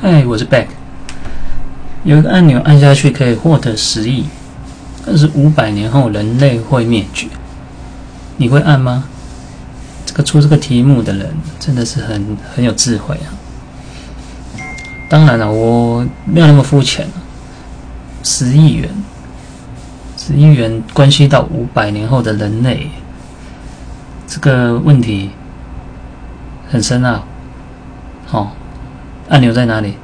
嗨，我是 Back。有一个按钮按下去可以获得十亿，但是五百年后人类会灭绝，你会按吗？这个出这个题目的人真的是很很有智慧啊！当然了，我没有那么肤浅十亿元，十亿元关系到五百年后的人类，这个问题很深奥。好，按钮在哪里？